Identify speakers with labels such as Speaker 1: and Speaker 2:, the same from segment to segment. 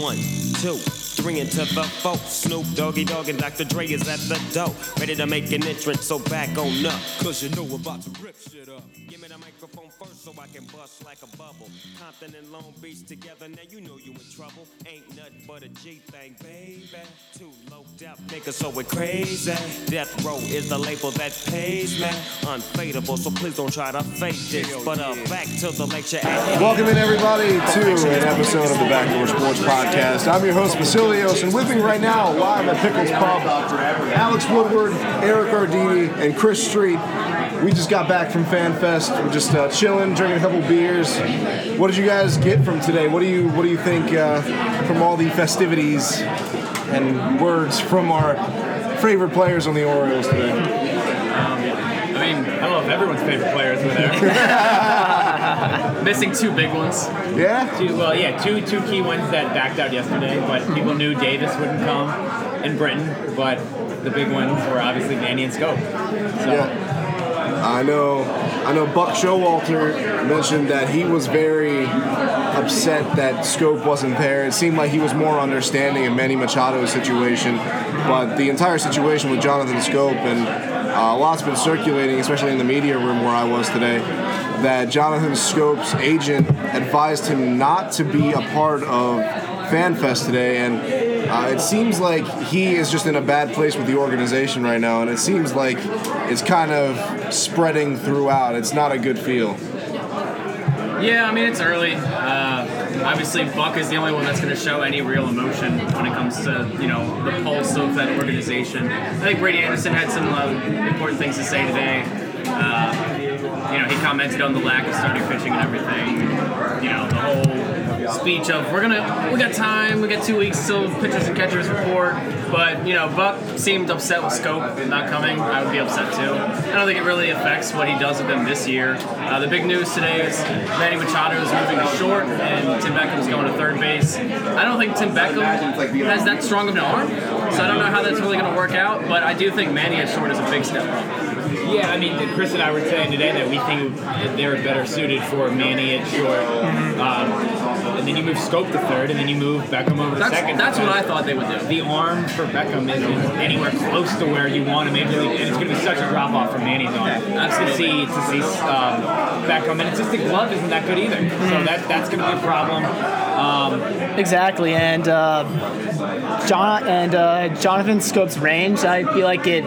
Speaker 1: One, two, three into the four. Snoop Doggy Dogg and Dr. Dre is at the door. Ready to make an entrance, so back on up. Cause you know we're about to rip shit up. Give me the microphone first so I can bust like a bubble. Compton and Long Beach together, now you know you in trouble. Ain't nothing but a G thing, baby. Too low death niggas, so we're crazy. Death Row is the label that pays me. Unfadable, so please don't try to fake this. But uh, back to the lecture at
Speaker 2: Welcome in everybody to an episode of the Backdoor Sports Podcast. I'm your host Basilios, and with me right now, live at Pickles Pub, Alex Woodward, Eric Ardini, and Chris Street. We just got back from FanFest. We're just uh, chilling, drinking a couple beers. What did you guys get from today? What do you What do you think uh, from all the festivities and words from our favorite players on the Orioles today?
Speaker 3: I mean, I don't know if everyone's favorite players were there. Missing two big ones.
Speaker 2: Yeah.
Speaker 3: Two, well, yeah, two two key ones that backed out yesterday, but people knew Davis wouldn't come and Britton, but the big ones were obviously Manny and Schoop. So,
Speaker 2: Yeah. I know. I know. Buck Showalter mentioned that he was very upset that Schoop wasn't there. It seemed like he was more understanding of Manny Machado's situation, but the entire situation with Jonathan Schoop and uh, a lot's been circulating, especially in the media room where I was today, that Jonathan Schoop's agent advised him not to be a part of FanFest today, and uh, it seems like he is just in a bad place with the organization right now, and it seems like it's kind of spreading throughout. It's not a good feel.
Speaker 4: Yeah, I mean it's early. Uh, obviously, Buck is the only one that's going to show any real emotion when it comes to you know the pulse of that organization. I think Brady Anderson had some uh, important things to say today. Uh, you know, he commented on the lack of starting pitching and everything. You know, the whole speech of we're gonna we got time, we got two weeks till pitchers and catchers report. But you know, Buck seemed upset with Schoop not coming. I would be upset too. I don't think it really affects what he does with them this year. Uh, the big news today is Manny Machado is moving to short and Tim Beckham's going to third base. I don't think Tim Beckham has that strong of an arm, so I don't know how that's really going to work out. But I do think Manny at short is a big step up.
Speaker 3: Yeah, I mean, Chris and I were saying today that we think that they're better suited for Manny at short. Um, and then you move Schoop to third, and then you move Beckham over to
Speaker 4: That's,
Speaker 3: second.
Speaker 4: that's what I thought they would do.
Speaker 3: the arm for Beckham isn't anywhere close to where you want him, and it's going to be such a drop off from Manny's arm. To see to see um, Beckham, and it's just the glove isn't that good either, so that that's going to be a problem. Um,
Speaker 5: Exactly, and uh, John and uh, Jonathan Schoop's range, I feel like it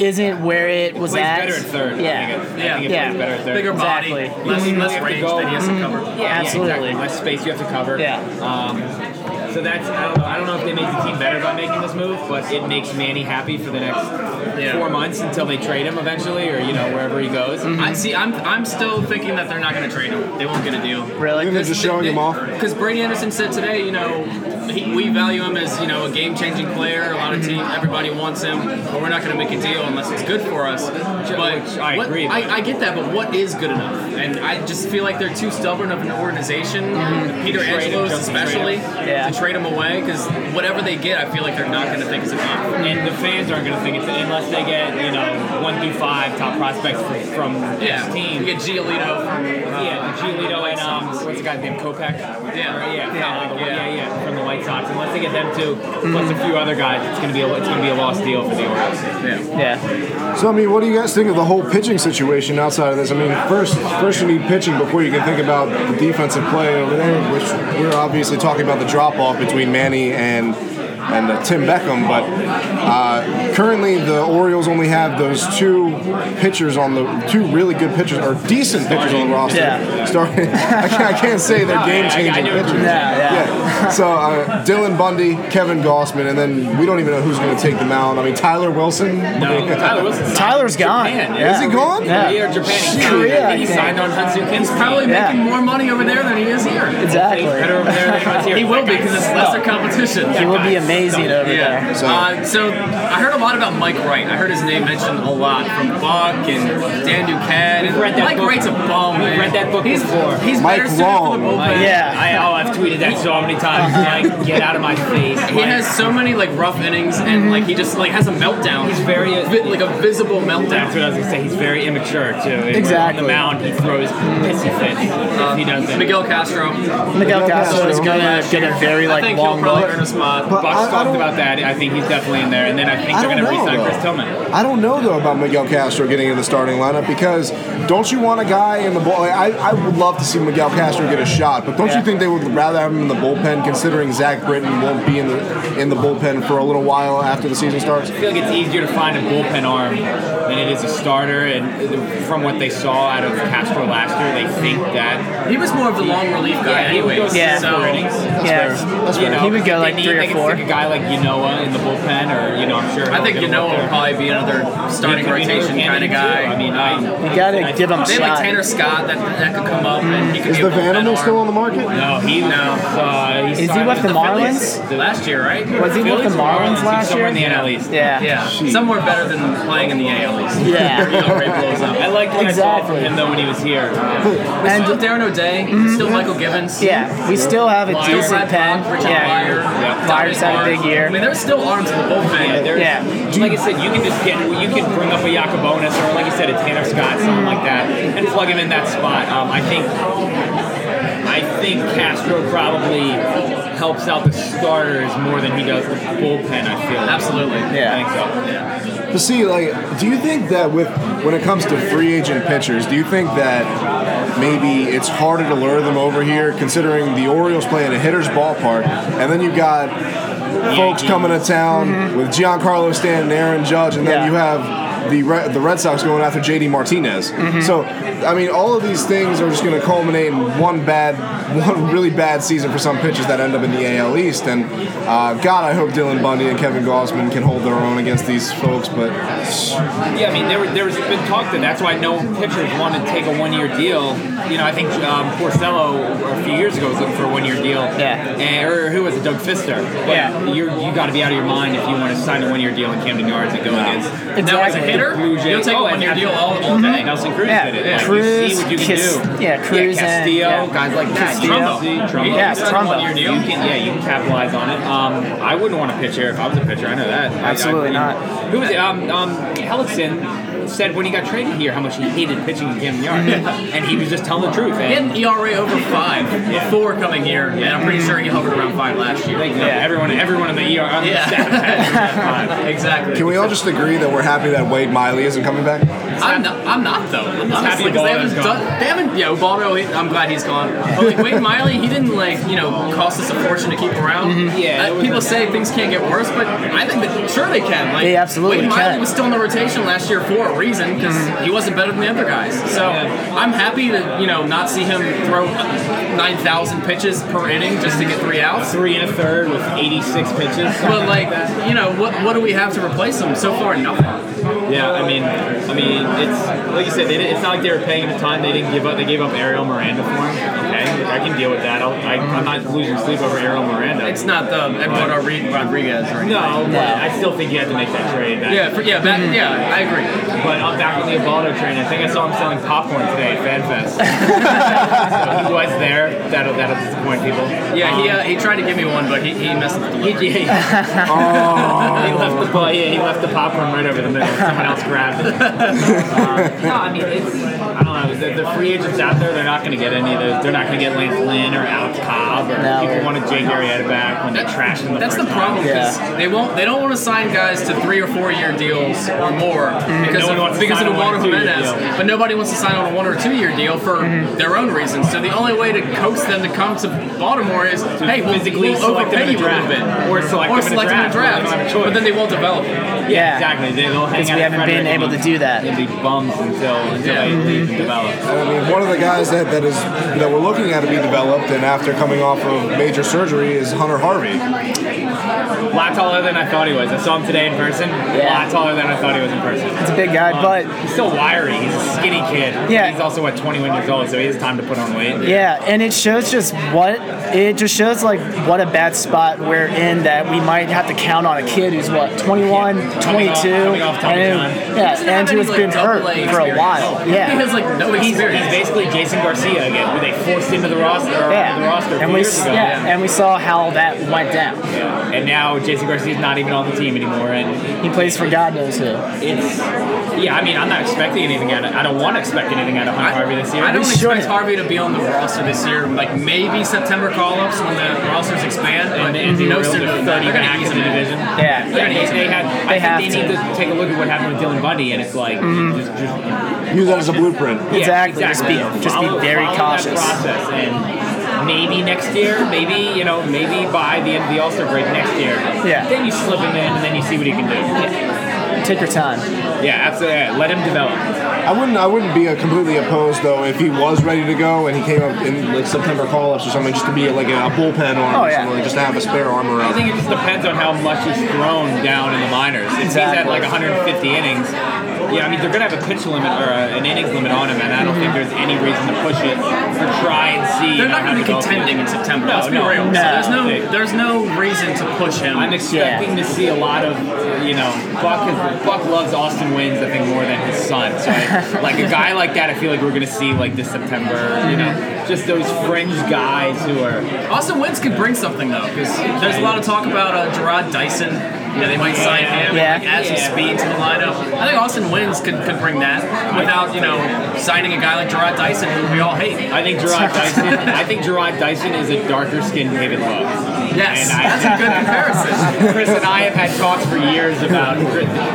Speaker 5: isn't where it was
Speaker 3: plays
Speaker 5: at.
Speaker 3: better at third.
Speaker 5: Yeah,
Speaker 3: I think it, I
Speaker 4: Yeah.
Speaker 3: think it
Speaker 5: Yeah.
Speaker 3: plays better at third.
Speaker 4: Bigger body,
Speaker 5: Exactly.
Speaker 4: less, mm-hmm.
Speaker 3: You
Speaker 4: less
Speaker 3: have to
Speaker 4: range
Speaker 3: go-
Speaker 4: that he has to mm-hmm. cover.
Speaker 5: yeah, absolutely.
Speaker 3: exactly. Less space you have to cover.
Speaker 5: Yeah.
Speaker 3: Um, so that's I don't know. I don't know if they make the team better by making this move, but it makes Manny happy for the next
Speaker 4: Yeah.
Speaker 3: four months until they trade him eventually, or you know wherever he goes. Mm-hmm.
Speaker 4: I see. I'm, I'm still thinking that they're not going to trade him. They won't get a deal.
Speaker 5: Really?
Speaker 2: They're just showing him off.
Speaker 4: Because Brady Anderson said today, you know, he, we value him as you know a game-changing player. A lot of team, everybody wants him, but we're not going to make a deal unless it's good for us. But
Speaker 3: Which I
Speaker 4: what-
Speaker 3: agree,
Speaker 4: I, I get that, but what is good enough? And I just feel like they're too stubborn of an organization, mm-hmm. Peter
Speaker 3: Trade him,
Speaker 4: Angelos
Speaker 3: just trade
Speaker 4: especially.
Speaker 5: Yeah.
Speaker 4: to trade him away. Because whatever they get, I feel like they're not going to think it's enough.
Speaker 3: And the fans aren't going to think it's unless they get you know one through five top prospects from, from
Speaker 4: Yeah,
Speaker 3: this team.
Speaker 4: You get Giolito.
Speaker 3: Yeah, Giolito and um, what's the guy's name? Kopech.
Speaker 4: Yeah.
Speaker 3: Or, yeah,
Speaker 4: Yeah.
Speaker 3: the-
Speaker 4: Yeah.
Speaker 3: yeah, yeah, from the White Sox. Unless they get them two, plus a few other guys, it's gonna be a, it's gonna be a lost deal for the Orioles.
Speaker 4: Yeah.
Speaker 5: Yeah.
Speaker 2: So I mean, what do you guys think of the whole pitching situation outside of this? I mean, first, first you need pitching before you can think about the defensive play over there, which we're obviously talking about the drop off between Manny and and uh, Tim Beckham. But uh, currently, the Orioles only have those two pitchers on the two really good pitchers or decent pitchers on the roster.
Speaker 5: Yeah.
Speaker 2: Starting, I, can't, I can't say they're game changing pitchers.
Speaker 5: Yeah, yeah.
Speaker 2: Yeah. So uh, Dylan Bundy, Kevin Gausman, and then we don't even know who's going to take the out. I mean, Tyler Wilson.
Speaker 3: No, Tyler Wilson.
Speaker 5: Tyler's gone.
Speaker 3: Japan.
Speaker 5: Yeah.
Speaker 2: Is he gone?
Speaker 5: Yeah.
Speaker 3: Korea or Japan. He,
Speaker 5: Korea, I
Speaker 3: he signed on Hansu
Speaker 4: He's probably
Speaker 5: Yeah.
Speaker 4: making more money over there than he is here.
Speaker 5: Exactly.
Speaker 3: better over there than he here.
Speaker 4: He will be because it's lesser competition.
Speaker 5: He will be amazing over
Speaker 4: Yeah.
Speaker 5: there.
Speaker 2: So-
Speaker 4: Uh, so I heard a lot about Mike Wright. I heard his name mentioned a lot from Buck and Dan Duquette. And
Speaker 3: read that
Speaker 4: Mike
Speaker 3: book.
Speaker 4: Wright's a bum,
Speaker 3: We've
Speaker 4: man.
Speaker 3: read that book
Speaker 4: he's,
Speaker 3: before.
Speaker 4: He's
Speaker 2: Mike
Speaker 4: better suited for the
Speaker 2: Long.
Speaker 4: bullpen.
Speaker 5: Yeah.
Speaker 3: I, oh, I've tweeted that so many times, like get out of my face.
Speaker 4: He has so many like rough innings, and like he just like has a meltdown.
Speaker 3: He's very uh,
Speaker 4: Vi- like a visible
Speaker 3: That's
Speaker 4: meltdown.
Speaker 3: what I was gonna say. He's very immature too.
Speaker 5: Exactly.
Speaker 3: On the mound, he throws pissy fits. he doesn't.
Speaker 4: Miguel Castro.
Speaker 5: Miguel Castro is gonna get a very like
Speaker 4: I
Speaker 5: like
Speaker 4: think he'll
Speaker 5: long
Speaker 4: probably
Speaker 5: look.
Speaker 4: earn a spot.
Speaker 2: But
Speaker 3: Bucks
Speaker 2: I- I
Speaker 3: talked
Speaker 2: don't-
Speaker 3: about that. I think he's definitely in there, and then I think
Speaker 2: I
Speaker 3: they're going to
Speaker 2: know,
Speaker 3: re-sign
Speaker 2: though.
Speaker 3: Chris Tillman.
Speaker 2: I don't know though about Miguel Castro getting in the starting lineup because don't you want a guy in the bull? I, I would love to see Miguel Castro get a shot, but don't
Speaker 5: Yeah.
Speaker 2: you think they would rather have him in the bullpen, considering Zach Britton won't be in the in the bullpen for a little while after the season starts?
Speaker 3: I feel like it's easier to find a bullpen arm than it is a starter, and from what they saw out of Castro last year, they think that
Speaker 4: He was more of the long relief guy,
Speaker 3: Yeah, he
Speaker 4: anyways.
Speaker 5: Yeah.
Speaker 4: So
Speaker 3: innings.
Speaker 5: Yeah,
Speaker 3: you know,
Speaker 5: he would go
Speaker 3: if
Speaker 5: like
Speaker 3: need,
Speaker 5: three or
Speaker 3: they can
Speaker 5: four.
Speaker 3: stick a guy like Ynoa in the bullpen, or you know, I'm sure.
Speaker 4: I think
Speaker 3: get a
Speaker 4: Ynoa
Speaker 3: look
Speaker 4: will probably be another starting
Speaker 3: He
Speaker 4: rotation kind of guy.
Speaker 3: too. I mean, I,
Speaker 5: You gotta
Speaker 3: I-
Speaker 5: give him a
Speaker 4: They have like. Tanner Scott that that could come up and he could
Speaker 2: Is the
Speaker 4: a
Speaker 2: Vanimal still on the market?
Speaker 3: no, he
Speaker 4: No.
Speaker 3: Uh, he
Speaker 5: Is he
Speaker 3: signed
Speaker 5: with the Marlins?
Speaker 4: last year, right?
Speaker 5: Was he with the Marlins
Speaker 3: He's
Speaker 5: last
Speaker 3: somewhere
Speaker 5: year?
Speaker 3: in the NL East.
Speaker 5: Yeah.
Speaker 4: Yeah, somewhere better than playing in the AL East.
Speaker 5: Yeah.
Speaker 4: Where ERA blows up.
Speaker 3: I liked what I saw
Speaker 5: Exactly.
Speaker 3: from him though when he was here. Um,
Speaker 4: We
Speaker 5: And-
Speaker 4: still have Darren O'Day, still Mychal Givens.
Speaker 5: Yeah, we still have a
Speaker 3: Lyle.
Speaker 5: decent
Speaker 4: Brad
Speaker 5: pen.
Speaker 4: Pop, Richard
Speaker 5: Yeah,
Speaker 4: Lyer,
Speaker 5: Bleier's had a big year.
Speaker 4: I mean, there's still arms in the bullpen.
Speaker 3: there's-
Speaker 5: Yeah.
Speaker 3: Like I said, you can just get, you can bring up a Yacabonis or like you said, a Tanner Scott, something like that, and plug him in that spot. Um, I think, I think Castro probably helps out the starters more than he does the bullpen. I feel
Speaker 4: Absolutely.
Speaker 5: Yeah.
Speaker 3: I think so.
Speaker 2: But see, like, do you think that with when it comes to free agent pitchers, do you think that maybe it's harder to lure them over here, considering the Orioles play in a hitter's ballpark, and then you've got folks coming to town mm-hmm. with Giancarlo Stanton, Aaron Judge, and then
Speaker 5: Yeah.
Speaker 2: you have the Red, the Red Sox going after JD Martinez. So, I mean, all of these things are just going to culminate in one bad, one really bad season for some pitchers that end up in the AL East. And uh, God, I hope Dylan Bundy and Kevin Gausman can hold their own against these folks. But
Speaker 3: Yeah, I mean, there, there was been talk that that's why no pitchers want to take a one-year deal. You know, I think um, Porcello a few years ago was looking for a one-year deal.
Speaker 5: Yeah.
Speaker 3: And, or who was it? Doug Fister. But
Speaker 5: Yeah.
Speaker 3: You're, you got to be out of your mind if you want to sign a one-year deal in Camden Yards and go against.
Speaker 4: Now, as a
Speaker 5: Exactly.
Speaker 4: Hitter,
Speaker 3: Blue Jays.
Speaker 4: you'll take
Speaker 3: Oh,
Speaker 4: a
Speaker 3: and
Speaker 4: one-year deal all, all day.
Speaker 3: Nelson Cruz
Speaker 5: Yeah,
Speaker 3: did it.
Speaker 5: yeah.
Speaker 3: Like,
Speaker 5: Cruz,
Speaker 3: you see what you can
Speaker 5: Kiss-
Speaker 3: do.
Speaker 5: yeah, Cruz
Speaker 3: yeah,
Speaker 5: and-
Speaker 3: Castillo,
Speaker 5: yeah.
Speaker 3: guys like that.
Speaker 5: Castillo.
Speaker 3: Trumbo. Trumbo.
Speaker 5: Yeah,
Speaker 4: He's on a
Speaker 5: Trumbo.
Speaker 4: one-year deal.
Speaker 3: You can, yeah, you can capitalize on it. Um, I wouldn't want to pitch here if I was a pitcher. I know that. I-
Speaker 5: Absolutely
Speaker 3: I,
Speaker 5: not.
Speaker 3: Who was it? Um, um, Hellickson said when he got traded here how much he hated pitching in Camden Yards, and he was just telling the truth.
Speaker 4: He had
Speaker 3: And
Speaker 4: an ERA over five before coming here, and I'm pretty sure he hovered around five last year.
Speaker 3: yeah, everyone, everyone in the ER on the
Speaker 4: Yeah.
Speaker 3: staff had five.
Speaker 4: Exactly.
Speaker 2: can we all just agree that we're happy that Wade Miley isn't coming back?
Speaker 4: I'm not, I'm not though.
Speaker 3: happy
Speaker 4: Honestly, because they haven't
Speaker 3: Ubaldo's
Speaker 4: done, they haven't. Yeah, Ubaldo. he- I'm glad he's gone. But like Wade Miley, he didn't like you know cost us a fortune to keep him around.
Speaker 3: Yeah, it
Speaker 4: Uh,
Speaker 3: was
Speaker 4: people
Speaker 3: a-
Speaker 4: say things can't get worse, but I think that sure they can. Like
Speaker 5: They absolutely
Speaker 4: Wade Miley
Speaker 5: can.
Speaker 4: was still in the rotation last year for a reason because he wasn't better than the other guys. So I'm happy to you know not see him throw 9,000 pitches per inning just to get three outs.
Speaker 3: Three and a third with 86 pitches.
Speaker 4: But like, you know, what what do we have to replace him? So far, nothing.
Speaker 3: Yeah, I mean, I mean, it's like you said. They didn't, it's not like they were paying him a ton. They didn't give up. They gave up Ariel Miranda for him. Okay, I can deal with that. I'll, I, I'm not losing sleep over Ariel Miranda.
Speaker 4: It's not the Eduardo Re- Rodriguez or anything.
Speaker 3: no, but I still think you had to make that trade. That-
Speaker 4: Yeah, for, yeah, back, yeah, I agree.
Speaker 3: But I'm back on the Ubaldo train. I think I saw him selling popcorn today at FanFest. so he was there. That'll that'll disappoint people.
Speaker 4: Yeah, he
Speaker 3: Um,
Speaker 4: uh, he tried to give me one, but he, he messed up the
Speaker 3: He,
Speaker 4: delivery.
Speaker 3: he, he left the. Yeah, he left the popcorn right over the middle. Someone else grabbed it. Uh, no, I mean it's. I don't know. The, the free agents out there, they're not going to get any of those. They're not going to get Lance Lynn or Alex Cobb or
Speaker 5: No.
Speaker 3: people wanted Jake Arrieta back when they
Speaker 4: That-
Speaker 3: trashed him the
Speaker 4: That's the problem
Speaker 3: time.
Speaker 4: because they won't they don't want to sign guys to three or four year deals or more mm-hmm. because
Speaker 3: No one
Speaker 4: of,
Speaker 3: wants to
Speaker 4: because
Speaker 3: sign
Speaker 4: of
Speaker 3: a one or
Speaker 4: Eduardo
Speaker 3: two-year
Speaker 4: Jimenez, but nobody wants to sign on a one or two year deal for mm-hmm. their own reasons. So the only way to coax them to come to Baltimore is hey, we'll,
Speaker 3: physically
Speaker 4: we'll
Speaker 3: select
Speaker 4: overpay you
Speaker 3: the
Speaker 4: a little bit
Speaker 3: draft. Or select
Speaker 4: or
Speaker 3: them in the
Speaker 4: select in
Speaker 3: draft.
Speaker 4: draft,
Speaker 3: They a choice.
Speaker 4: but then they won't develop.
Speaker 3: Yeah, exactly. They, they'll hang
Speaker 5: Because
Speaker 3: out
Speaker 5: we haven't been able to do that.
Speaker 3: And be bums until until
Speaker 4: Yeah.
Speaker 3: they, they can develop.
Speaker 2: I mean, one of the guys that, that is that we're looking at to be developed, and after coming off of major surgery, is Hunter Harvey.
Speaker 3: A lot taller than I thought he was. I saw him today in person. Yeah. A lot taller than I thought he was in person.
Speaker 5: It's a big guy,
Speaker 3: Um,
Speaker 5: but
Speaker 3: he's still wiry. He's a skinny kid.
Speaker 5: Yeah.
Speaker 3: He's also what 21 years old, so he has time to put on weight.
Speaker 5: Yeah, and it shows just what it just shows like what a bad spot we're in that we might have to count on a kid who's what 21,
Speaker 3: coming off-
Speaker 5: 22.
Speaker 3: coming off Tommy
Speaker 5: and,
Speaker 3: John.
Speaker 5: yeah,
Speaker 4: doesn't have
Speaker 5: Andrew has
Speaker 4: any,
Speaker 5: been hurt
Speaker 4: A
Speaker 5: for a
Speaker 4: experience.
Speaker 5: while.
Speaker 4: He
Speaker 5: Yeah.
Speaker 4: has like no
Speaker 3: He's, he's basically Jason Garcia again, who they forced into the roster.
Speaker 5: Yeah.
Speaker 3: The roster
Speaker 5: and we
Speaker 3: years ago.
Speaker 5: yeah, and we saw how that went down. Yeah.
Speaker 3: And now Jason Garcia's not even on the team anymore, and
Speaker 5: He plays for God knows who.
Speaker 3: it's yeah. I mean, I'm not expecting anything out of. I don't want to expect anything out of Hunter Harvey this year.
Speaker 4: I don't
Speaker 5: We
Speaker 4: expect
Speaker 5: shouldn't.
Speaker 4: Harvey to be on the roster this year. Like maybe September call-ups when the rosters expand.
Speaker 3: and
Speaker 4: But
Speaker 3: Andy
Speaker 4: no sooner than that. They're gonna
Speaker 3: in
Speaker 4: ease
Speaker 3: the
Speaker 4: him in.
Speaker 3: division.
Speaker 5: Yeah.
Speaker 3: Yeah, they, they had.
Speaker 5: They
Speaker 3: think
Speaker 5: have
Speaker 3: they need
Speaker 5: to.
Speaker 3: to take a look at what happened with Dylan Bundy, and it's like mm-hmm. just, just
Speaker 2: Use that as a blueprint.
Speaker 3: Yeah,
Speaker 5: Exactly. Just be- just be very cautious.
Speaker 3: That process and maybe next year, maybe you know, maybe by the end of the All Star break next year.
Speaker 5: Yeah.
Speaker 3: Then you slip him in, and then you see what he can do.
Speaker 5: Take your time.
Speaker 3: Yeah, absolutely. Yeah, let him develop.
Speaker 2: I wouldn't. I wouldn't be uh, completely opposed though if he was ready to go and he came up in like September call-ups or something, just to be like a, bullpen arm
Speaker 5: Oh,
Speaker 2: or
Speaker 5: yeah.
Speaker 2: something, like, just to have a spare arm around.
Speaker 3: I think it just depends on how much he's thrown down in the minors. If he's
Speaker 5: had
Speaker 3: like 150 innings, yeah, I mean they're gonna have a pitch limit or a, an innings limit on him, and I don't think there's any reason to push it or try and see.
Speaker 4: They're not going to be
Speaker 3: how developing.
Speaker 4: contending in September.
Speaker 3: No,
Speaker 4: Let's be
Speaker 3: no.
Speaker 4: real. So there's no there's no reason to push him.
Speaker 3: I'm expecting to see a lot of, you know, Buck. Is, Buck loves Austin Wynns, I think, more than his son. So, I, like a guy like that, I feel like we're gonna see like this September. You know, just those fringe guys who are.
Speaker 4: Austin Wynns could bring something though, because there's a lot of talk about uh, Jarrod Dyson. You know, they might sign him
Speaker 5: Yeah.
Speaker 4: and like, add some
Speaker 3: Yeah.
Speaker 4: speed to the lineup. I think Austin Wynns could, could bring that without you know signing a guy like Jarrod Dyson, who we all hate.
Speaker 3: I think Jarrod Dyson. I think Jarrod Dyson is a darker skinned David Lough.
Speaker 4: Yes,
Speaker 3: And I-
Speaker 4: that's a good comparison.
Speaker 3: Chris and I have had talks for years about.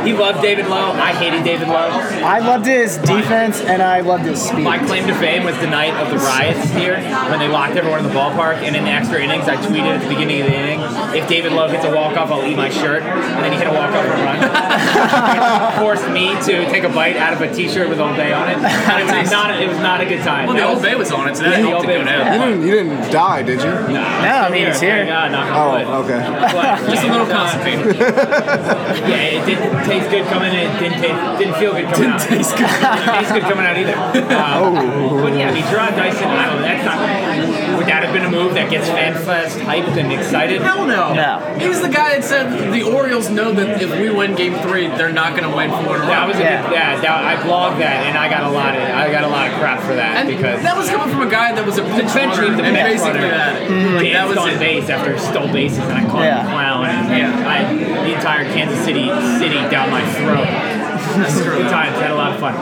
Speaker 3: He loved David Lough. I hated David Lough.
Speaker 5: I loved his defense and I loved his speed.
Speaker 3: My claim to fame was the night of the riots here when they locked everyone in the ballpark. And in the extra innings, I tweeted at the beginning of the inning, "If David Lough hits a walk off, I'll eat my shirt." And then he hit a walk off home run, which forced me to take a bite out of a T-shirt with Old Bay on it. And it was not. It was not a good time.
Speaker 4: Well, the Old
Speaker 3: was-
Speaker 4: Bay was on it, so that
Speaker 3: Yeah,
Speaker 4: helped
Speaker 3: Old
Speaker 4: to go down.
Speaker 2: You didn't. You didn't die, did you?
Speaker 3: No,
Speaker 5: I mean, he's here.
Speaker 3: God, knock on
Speaker 2: Oh,
Speaker 3: wood.
Speaker 2: okay.
Speaker 3: But,
Speaker 4: Just a little constipated.
Speaker 3: Yeah, it didn't taste good coming in. It didn't taste, didn't feel good coming out. Didn't taste good. didn't taste good coming out either. Um, But yeah, I mean, Jarrod Dyson. I don't know. That's not. Would that have been a move that gets FanFest hyped and excited?
Speaker 4: Hell no.
Speaker 5: No.
Speaker 4: He was the guy that said the Orioles know that if we win Game Three, they're not going to win four in a row.
Speaker 3: That was a
Speaker 5: Yeah.
Speaker 3: good. Yeah, that, I blogged that, and I got a lot of. I got a lot of crap for that
Speaker 4: And
Speaker 3: because.
Speaker 4: that was coming from a guy that was a pinch
Speaker 3: Eventually,
Speaker 4: runner
Speaker 3: the
Speaker 4: and basically
Speaker 3: runner
Speaker 4: that. Mm-hmm. Like, that
Speaker 3: danced
Speaker 4: was
Speaker 3: on
Speaker 4: it.
Speaker 3: base after stole bases, and I called him
Speaker 5: Yeah.
Speaker 3: a clown. And yeah, I, the entire Kansas City city down my throat. Good times, had a lot of fun.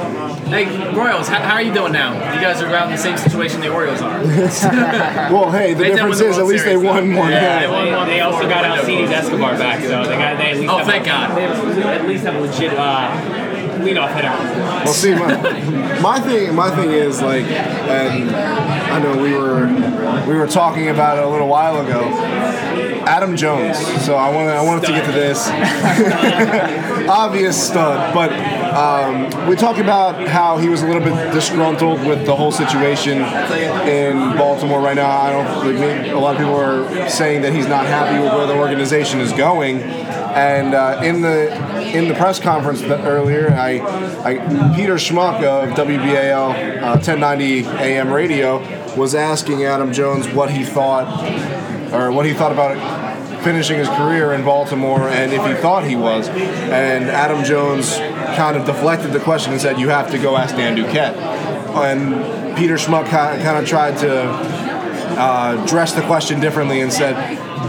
Speaker 4: Hey, Royals, how, how are you doing now? You guys are out in the same situation the Orioles are.
Speaker 2: Well, hey, the
Speaker 4: They
Speaker 2: difference
Speaker 4: the
Speaker 2: is at
Speaker 4: World
Speaker 2: least they
Speaker 4: Series,
Speaker 2: won one.
Speaker 3: Yeah, they, won one. they also got Alcides Escobar back, so they got they at least.
Speaker 4: Oh,
Speaker 3: have
Speaker 4: thank
Speaker 3: a,
Speaker 4: God.
Speaker 3: They at least have a legit uh, leadoff hitter.
Speaker 2: Well, see, my, my thing, my thing is like, and I know we were we were talking about it a little while ago. Adam Jones. So I want I wanted to get to this. Obvious stud, but um, we talked about how he was a little bit disgruntled with the whole situation in Baltimore right now. I don't. Like, a lot of people are saying that he's not happy with where the organization is going. And uh, in the in the press conference earlier, I, I Peter Schmuck of WBAL uh, 1090 AM radio was asking Adam Jones what he thought or what he thought about finishing his career in Baltimore and if he thought he was. And Adam Jones kind of deflected the question and said, "You have to go ask Dan Duquette." And Peter Schmuck kind of tried to uh, dress the question differently and said,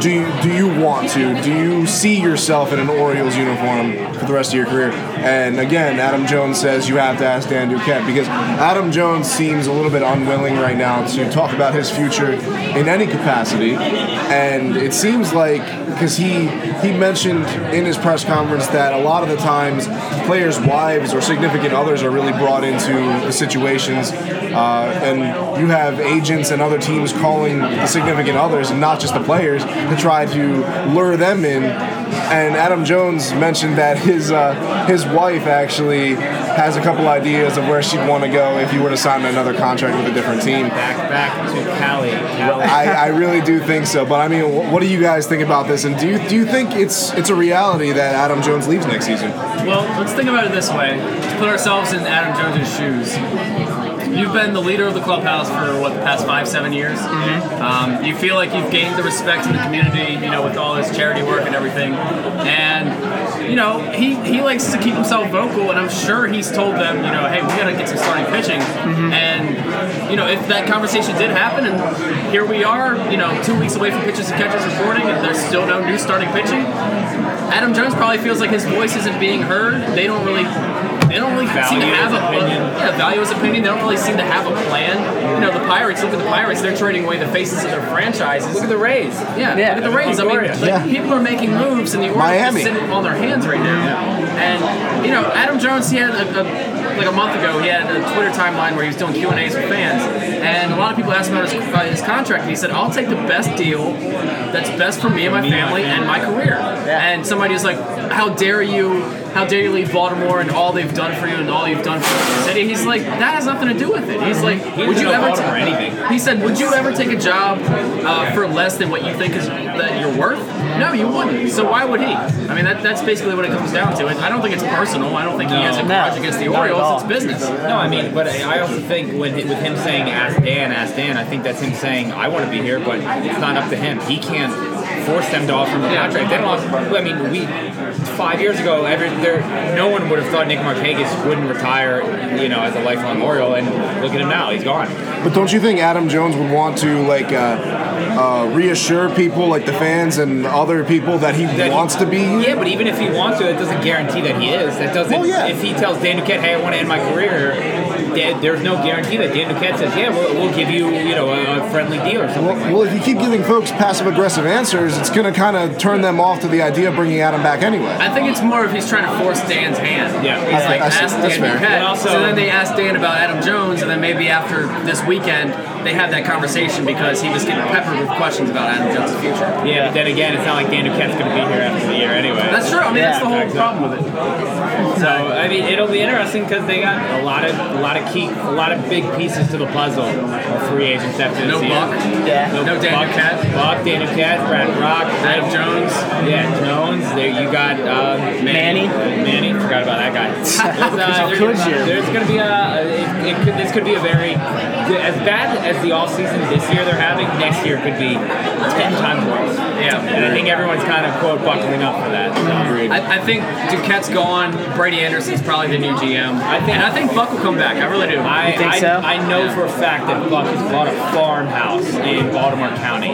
Speaker 2: "Do you do you want to? Do you see yourself in an Orioles uniform for the rest of your career?" And again, Adam Jones says you have to ask Dan Duquette because Adam Jones seems a little bit unwilling right now to talk about his future in any capacity, and it seems like because he he mentioned in his press conference that a lot of the times players' wives or significant others are really brought into the situations, uh, and you have agents and other teams calling the significant others and not just the players to try to lure them in. And Adam Jones mentioned that his uh, his wife actually has a couple ideas of where she'd want to go if you were to sign another contract with a different team.
Speaker 3: Back back to Cali. Cali.
Speaker 2: I, I really do think so. But I mean, what do you guys think about this? And do you do you think it's it's a reality that Adam Jones leaves next season?
Speaker 4: Well, let's think about it this way. Let's put ourselves in Adam Jones' shoes. You've been the leader of the clubhouse for what the past five, seven years. Um, you feel like you've gained the respect in the community, you know, with all his charity work and everything. And you know, he, he likes to keep himself vocal, and I'm sure he's told them, you know, hey, we got to get some starting pitching. And you know, if that conversation did happen, and here we are, you know, two weeks away from pitches and catches reporting, and there's still no new starting pitching. Adam Jones probably feels like his voice isn't being heard. They don't really, they don't really seem to have
Speaker 3: his
Speaker 4: a
Speaker 3: opinion.
Speaker 4: Yeah, value his opinion. They don't really seem to have a plan. You know, the Pirates. Look at the Pirates. They're trading away the faces of their franchises.
Speaker 3: Look at the Rays.
Speaker 4: Yeah,
Speaker 5: Yeah.
Speaker 4: look at the Rays. I mean, like,
Speaker 2: Yeah.
Speaker 4: people are making moves, and the Orioles are
Speaker 2: Miami.
Speaker 4: sitting on their hands right now. And you know, Adam Jones, he had a, a like a month ago, he had a Twitter timeline where he was doing Q and A's with fans, and a lot of people asked him about his, about his contract, and he said, "I'll take the best deal that's best for me and my family and my career." And somebody was like, "How dare you?" How dare you leave Baltimore and all they've done for you and all you've done for the city? He's like, that has nothing to do with it. He's like, would you ever
Speaker 3: Baltimore
Speaker 4: ta-
Speaker 3: anything.
Speaker 4: he said, "Would you ever take a job uh, for less than what you think is that you're worth?" No, you wouldn't. So why would he? I mean, that, that's basically what it comes down to. And I don't think it's personal. I don't think he has a
Speaker 5: No.
Speaker 4: grudge against the Orioles. It's business.
Speaker 3: No, I mean, but I also think when with him saying "Ask Dan, ask Dan," I think that's him saying "I want to be here," but it's not up to him. He can't force them to offer him the contract. They don't. offer- I mean, we five years ago, every, there, no one would have thought Nick Markakis wouldn't retire, you know, as a lifelong Oriole, and look at him now, he's gone.
Speaker 2: But don't you think Adam Jones would want to like uh, uh, reassure people, like the fans and other people, that he
Speaker 3: That
Speaker 2: wants to be?
Speaker 3: Yeah, but even if he wants to, it doesn't guarantee that he is. That doesn't.
Speaker 2: Well, yeah.
Speaker 3: If he tells Dan Duquette, "Hey, I want to end my career," there- there's no guarantee that Dan Duquette says, "Yeah, we'll, we'll give you, you know, a, a friendly deal or something."
Speaker 2: Well,
Speaker 3: like
Speaker 2: well, if you keep giving folks passive aggressive answers, it's going to kind of turn them off to the idea of bringing Adam back anyway.
Speaker 4: I think it's more if he's trying to force Dan's hand.
Speaker 3: Yeah.
Speaker 4: he's
Speaker 2: I-
Speaker 4: like
Speaker 2: I see-
Speaker 4: ask
Speaker 2: that's
Speaker 4: Dan. Duquette.
Speaker 3: Also-
Speaker 4: so then they ask Dan about Adam Jones, and then maybe after this weekend they have that conversation because he was getting peppered with questions about Adam Jones' future.
Speaker 3: Yeah, but then again, it's not like Dan Duquette's going to be here after the year anyway.
Speaker 4: That's true. I mean, that's the whole
Speaker 3: Exactly.
Speaker 4: problem with it.
Speaker 3: So I mean, it'll be interesting because they got a lot of a lot of key, a lot of big pieces to the puzzle of free agents after
Speaker 4: No
Speaker 3: this year.
Speaker 4: Buck.
Speaker 5: Yeah.
Speaker 4: No Dan
Speaker 3: Buck,
Speaker 4: Duquette.
Speaker 3: Buck, Dan Duquette, Brad Brach,
Speaker 4: Adam Jones.
Speaker 3: yeah, Jones. There you got uh,
Speaker 5: Manny.
Speaker 3: Manny, forgot about that guy. There's, uh,
Speaker 5: How could you?
Speaker 3: There's going to be a. It, it could, this could be a very as bad as the off season this year they're having. Next year could be ten times worse.
Speaker 4: Yeah.
Speaker 3: And I think everyone's kind of quote buckling up for that. So.
Speaker 4: I, I think Duquette's gone. Brady Anderson's probably the new GM. I think, and I think Buck will come back. I really do.
Speaker 3: I,
Speaker 5: You think
Speaker 3: I,
Speaker 5: so?
Speaker 3: I know for a fact that Buck has bought a farmhouse in Baltimore County.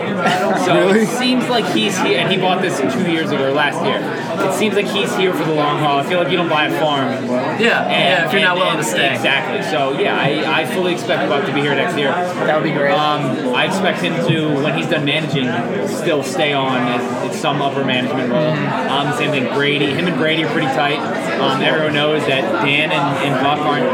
Speaker 3: So
Speaker 2: Really?
Speaker 3: it seems like he's here, and he bought this two years ago or last year. It seems like he's here for the long haul. I feel like you don't buy a farm.
Speaker 4: yeah, yeah. If you're not
Speaker 3: and-
Speaker 4: willing to stay.
Speaker 3: Exactly. So yeah, I, I fully expect Buck to be here next year.
Speaker 5: That would be great.
Speaker 3: Um, I expect him to, when he's done managing, still stay on as, as some upper management role.
Speaker 5: Mm-hmm.
Speaker 3: Um, same thing, Brady. Him and Brady are pretty tight. Um, everyone knows that Dan and, and Buck aren't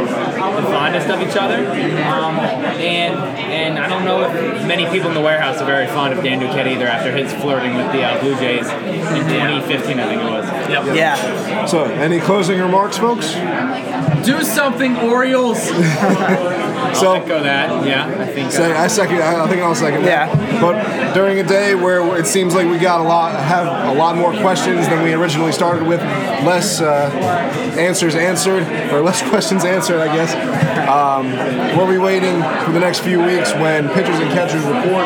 Speaker 3: the fondest of each other. Um, and and I don't know if many people in the warehouse are very fond of Dan Duquette either after his flirting with the uh, Blue Jays in 2015, I think it was.
Speaker 4: Yep.
Speaker 5: yeah.
Speaker 2: So, any closing remarks, folks?
Speaker 4: Do something, Orioles.
Speaker 2: So,
Speaker 3: Echo that. Yeah, I think.
Speaker 2: Say,
Speaker 3: Uh,
Speaker 2: I second. I I think I'll second that.
Speaker 5: Yeah.
Speaker 2: But during a day where it seems like we got a lot, have a lot more questions than we originally started with, less uh, answers answered, or less questions answered, I guess. Um, we'll be waiting for the next few weeks when pitchers and catchers report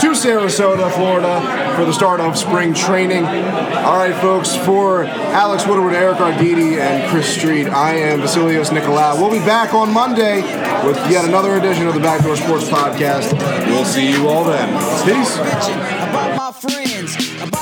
Speaker 2: to Sarasota, Florida, for the start of spring training. All right, folks. For Alex Woodward, Eric Arditi, and Chris Street, I am Vasilios Nicolau. We'll be back on Monday with yet another edition of the Backdoor Sports Podcast. We'll see you all then. Peace.